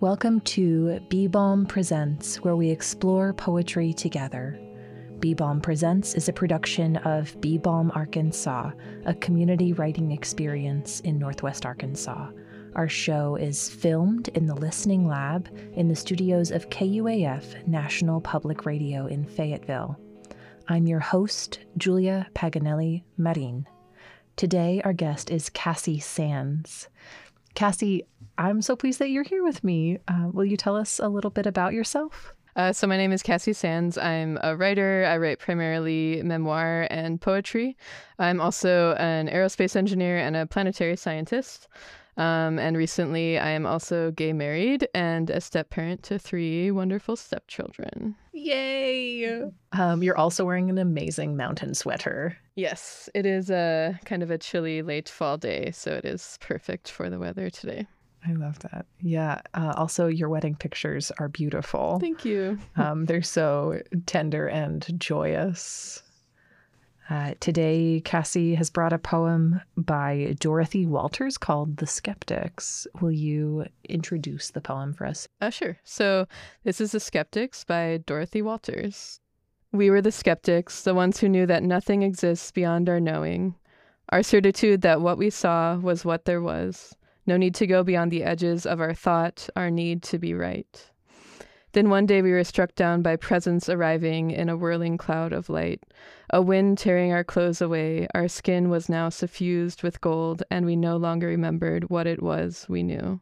Welcome to Bee Balm Presents, where we explore poetry together. Bee Balm Presents is a production of Bee Balm Arkansas, a community writing experience in Northwest Arkansas. Our show is filmed in the Listening Lab in the studios of KUAF National Public Radio in Fayetteville. I'm your host, Julia Paganelli Marín. Today, our guest is Cassie Sands. Cassie, I'm so pleased that you're here with me. Uh, will you tell us a little bit about yourself? Uh, so, my name is Cassie Sands. I'm a writer. I write primarily memoir and poetry. I'm also an aerospace engineer and a planetary scientist. Um, and recently, I am also gay married and a step parent to three wonderful stepchildren. Yay! Um, you're also wearing an amazing mountain sweater. Yes, it is a kind of a chilly late fall day, so it is perfect for the weather today. I love that. Yeah. Uh, also, your wedding pictures are beautiful. Thank you. um, they're so tender and joyous. Uh, today, Cassie has brought a poem by Dorothy Walters called The Skeptics. Will you introduce the poem for us? Uh, sure. So, this is The Skeptics by Dorothy Walters. We were the skeptics, the ones who knew that nothing exists beyond our knowing, our certitude that what we saw was what there was, no need to go beyond the edges of our thought, our need to be right. Then one day we were struck down by presence arriving in a whirling cloud of light. A wind tearing our clothes away, our skin was now suffused with gold, and we no longer remembered what it was we knew.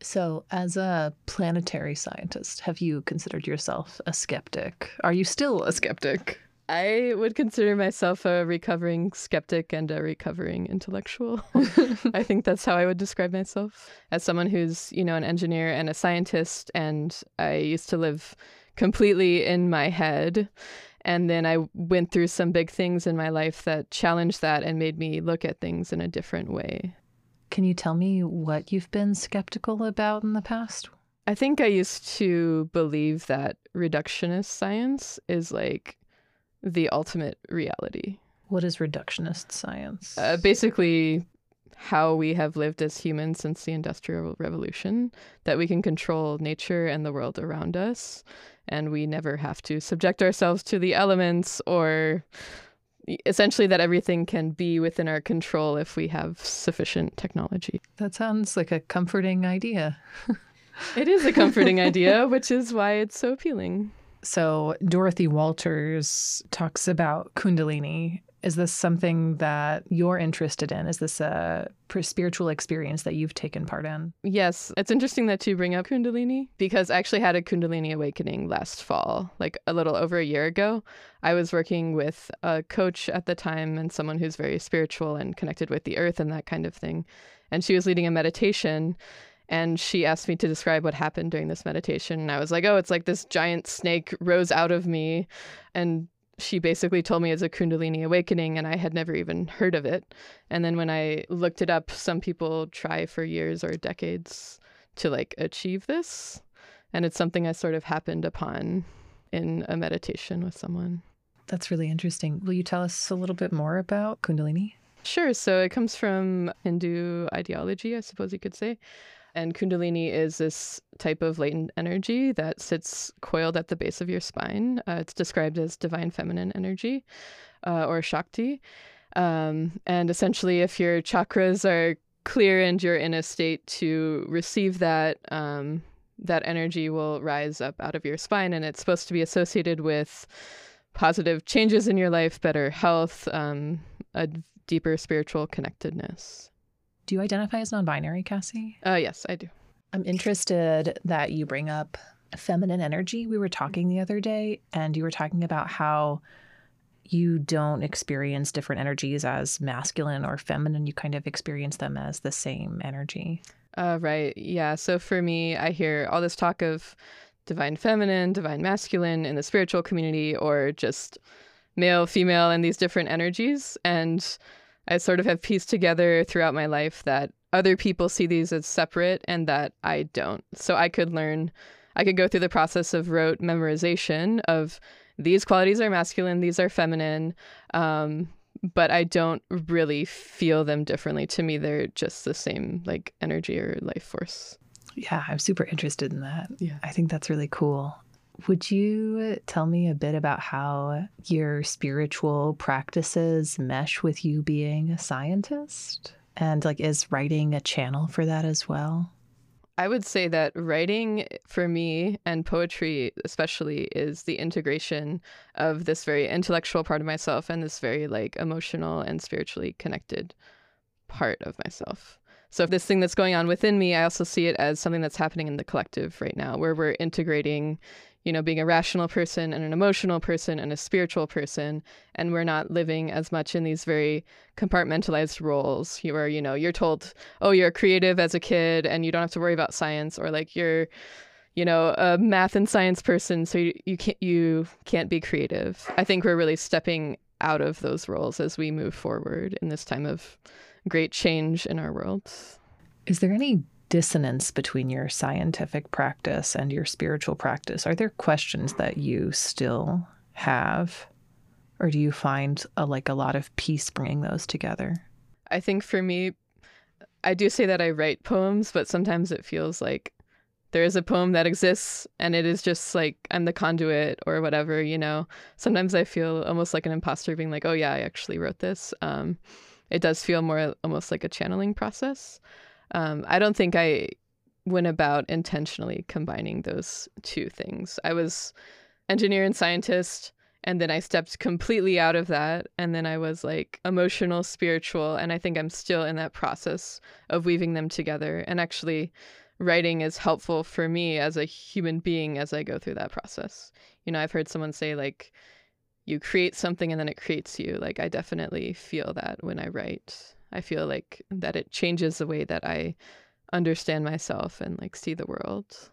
So, as a planetary scientist, have you considered yourself a skeptic? Are you still a skeptic? I would consider myself a recovering skeptic and a recovering intellectual. I think that's how I would describe myself as someone who's, you know, an engineer and a scientist. And I used to live completely in my head. And then I went through some big things in my life that challenged that and made me look at things in a different way. Can you tell me what you've been skeptical about in the past? I think I used to believe that reductionist science is like the ultimate reality. What is reductionist science? Uh, basically, how we have lived as humans since the Industrial Revolution, that we can control nature and the world around us, and we never have to subject ourselves to the elements, or essentially that everything can be within our control if we have sufficient technology. That sounds like a comforting idea. it is a comforting idea, which is why it's so appealing. So, Dorothy Walters talks about Kundalini. Is this something that you're interested in? Is this a spiritual experience that you've taken part in? Yes. It's interesting that you bring up Kundalini because I actually had a Kundalini awakening last fall, like a little over a year ago. I was working with a coach at the time and someone who's very spiritual and connected with the earth and that kind of thing. And she was leading a meditation and she asked me to describe what happened during this meditation. And I was like, oh, it's like this giant snake rose out of me. And she basically told me it's a Kundalini awakening, and I had never even heard of it. And then when I looked it up, some people try for years or decades to like achieve this. And it's something I sort of happened upon in a meditation with someone. That's really interesting. Will you tell us a little bit more about Kundalini? Sure. So it comes from Hindu ideology, I suppose you could say. And Kundalini is this type of latent energy that sits coiled at the base of your spine. Uh, it's described as divine feminine energy uh, or Shakti. Um, and essentially, if your chakras are clear and you're in a state to receive that, um, that energy will rise up out of your spine. And it's supposed to be associated with positive changes in your life, better health, um, a deeper spiritual connectedness. Do you identify as non binary, Cassie? Uh, yes, I do. I'm interested that you bring up feminine energy. We were talking the other day, and you were talking about how you don't experience different energies as masculine or feminine. You kind of experience them as the same energy. Uh, right. Yeah. So for me, I hear all this talk of divine feminine, divine masculine in the spiritual community, or just male, female, and these different energies. And I sort of have pieced together throughout my life that other people see these as separate and that I don't. So I could learn, I could go through the process of rote memorization of these qualities are masculine, these are feminine, um, but I don't really feel them differently. To me, they're just the same like energy or life force. Yeah, I'm super interested in that. Yeah. I think that's really cool. Would you tell me a bit about how your spiritual practices mesh with you being a scientist? And like, is writing a channel for that as well? I would say that writing for me and poetry, especially, is the integration of this very intellectual part of myself and this very like emotional and spiritually connected part of myself. So, if this thing that's going on within me, I also see it as something that's happening in the collective right now, where we're integrating you know, being a rational person and an emotional person and a spiritual person. And we're not living as much in these very compartmentalized roles you where, you know, you're told, oh, you're creative as a kid and you don't have to worry about science or like you're, you know, a math and science person. So you, you can't, you can't be creative. I think we're really stepping out of those roles as we move forward in this time of great change in our world. Is there any dissonance between your scientific practice and your spiritual practice? Are there questions that you still have? Or do you find a, like a lot of peace bringing those together? I think for me, I do say that I write poems, but sometimes it feels like there is a poem that exists and it is just like I'm the conduit or whatever, you know. Sometimes I feel almost like an imposter being like, oh, yeah, I actually wrote this. Um, it does feel more almost like a channeling process. Um, I don't think I went about intentionally combining those two things. I was engineer and scientist, and then I stepped completely out of that. And then I was like emotional, spiritual. And I think I'm still in that process of weaving them together. And actually, writing is helpful for me as a human being as I go through that process. You know, I've heard someone say, like, you create something and then it creates you. Like, I definitely feel that when I write. I feel like that it changes the way that I understand myself and like see the world.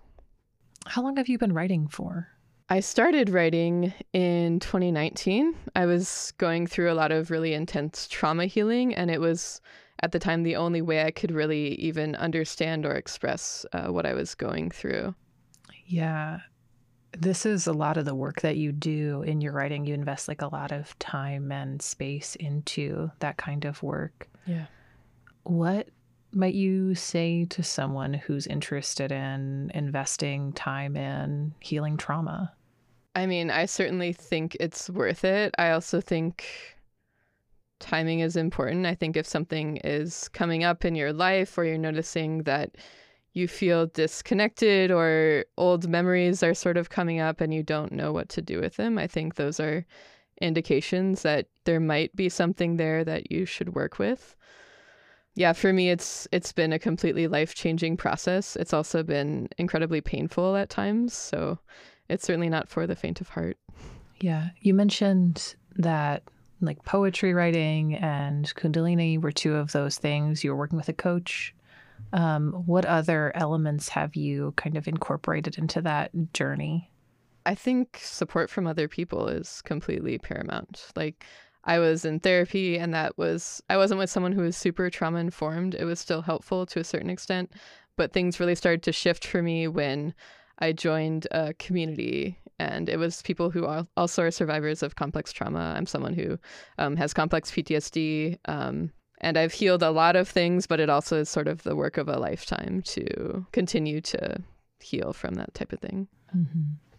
How long have you been writing for? I started writing in 2019. I was going through a lot of really intense trauma healing, and it was at the time the only way I could really even understand or express uh, what I was going through. Yeah. This is a lot of the work that you do in your writing. You invest like a lot of time and space into that kind of work. Yeah. What might you say to someone who's interested in investing time in healing trauma? I mean, I certainly think it's worth it. I also think timing is important. I think if something is coming up in your life or you're noticing that you feel disconnected or old memories are sort of coming up and you don't know what to do with them, I think those are indications that there might be something there that you should work with. Yeah, for me it's it's been a completely life-changing process. It's also been incredibly painful at times, so it's certainly not for the faint of heart. Yeah, you mentioned that like poetry writing and kundalini were two of those things. You were working with a coach. Um, what other elements have you kind of incorporated into that journey? I think support from other people is completely paramount. Like I was in therapy and that was I wasn't with someone who was super trauma informed. It was still helpful to a certain extent, but things really started to shift for me when I joined a community and it was people who are also are survivors of complex trauma. I'm someone who um, has complex PTSD. Um, and I've healed a lot of things, but it also is sort of the work of a lifetime to continue to heal from that type of thing. Mm-hmm.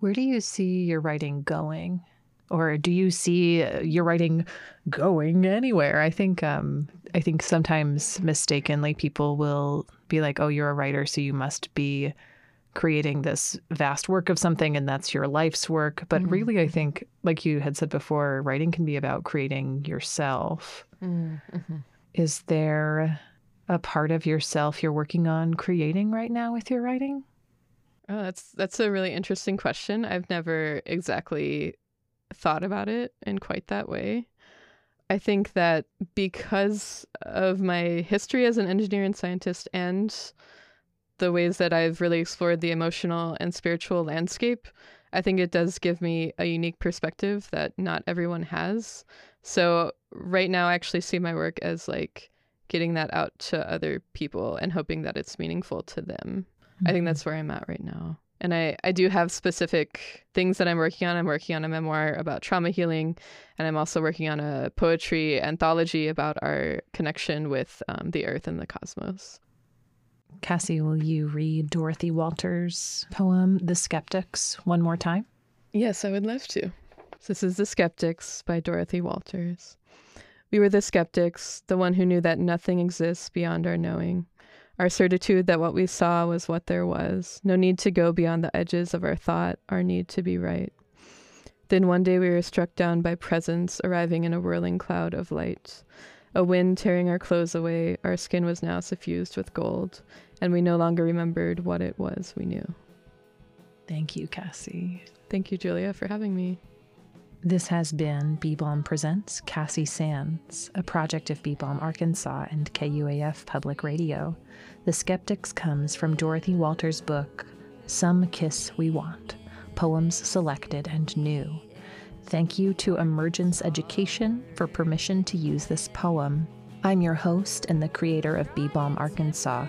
Where do you see your writing going? Or do you see uh, your writing going anywhere? I think um, I think sometimes mistakenly people will be like, "Oh, you're a writer, so you must be creating this vast work of something and that's your life's work." But mm-hmm. really, I think like you had said before, writing can be about creating yourself. Mm-hmm. Is there a part of yourself you're working on creating right now with your writing? Oh, that's that's a really interesting question. I've never exactly thought about it in quite that way. I think that because of my history as an engineer and scientist and the ways that I've really explored the emotional and spiritual landscape, I think it does give me a unique perspective that not everyone has. So, right now, I actually see my work as like getting that out to other people and hoping that it's meaningful to them. I think mm-hmm. that's where I'm at right now. And I, I do have specific things that I'm working on. I'm working on a memoir about trauma healing, and I'm also working on a poetry anthology about our connection with um, the earth and the cosmos. Cassie, will you read Dorothy Walters' poem, The Skeptics, one more time? Yes, I would love to. This is The Skeptics by Dorothy Walters. We were the skeptics, the one who knew that nothing exists beyond our knowing. Our certitude that what we saw was what there was. No need to go beyond the edges of our thought, our need to be right. Then one day we were struck down by presence arriving in a whirling cloud of light. A wind tearing our clothes away, our skin was now suffused with gold, and we no longer remembered what it was we knew. Thank you, Cassie. Thank you, Julia, for having me. This has been Bee Balm Presents Cassie Sands, a project of Bee Balm Arkansas and KUAF Public Radio. The Skeptics comes from Dorothy Walters' book, Some Kiss We Want Poems Selected and New. Thank you to Emergence Education for permission to use this poem. I'm your host and the creator of Bee Balm Arkansas,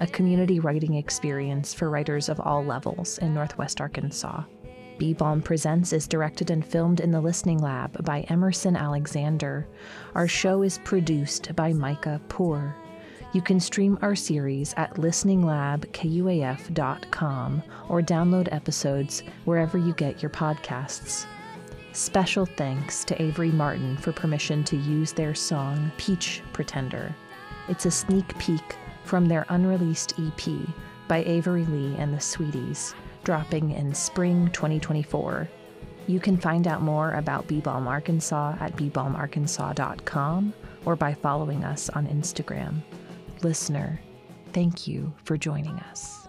a community writing experience for writers of all levels in Northwest Arkansas. Bee Balm Presents is directed and filmed in the Listening Lab by Emerson Alexander. Our show is produced by Micah Poor. You can stream our series at listeninglabkuaf.com or download episodes wherever you get your podcasts. Special thanks to Avery Martin for permission to use their song Peach Pretender. It's a sneak peek from their unreleased EP by Avery Lee and the Sweeties dropping in spring 2024. You can find out more about Bee Balm Arkansas at beebalmarkansas.com or by following us on Instagram. Listener, thank you for joining us.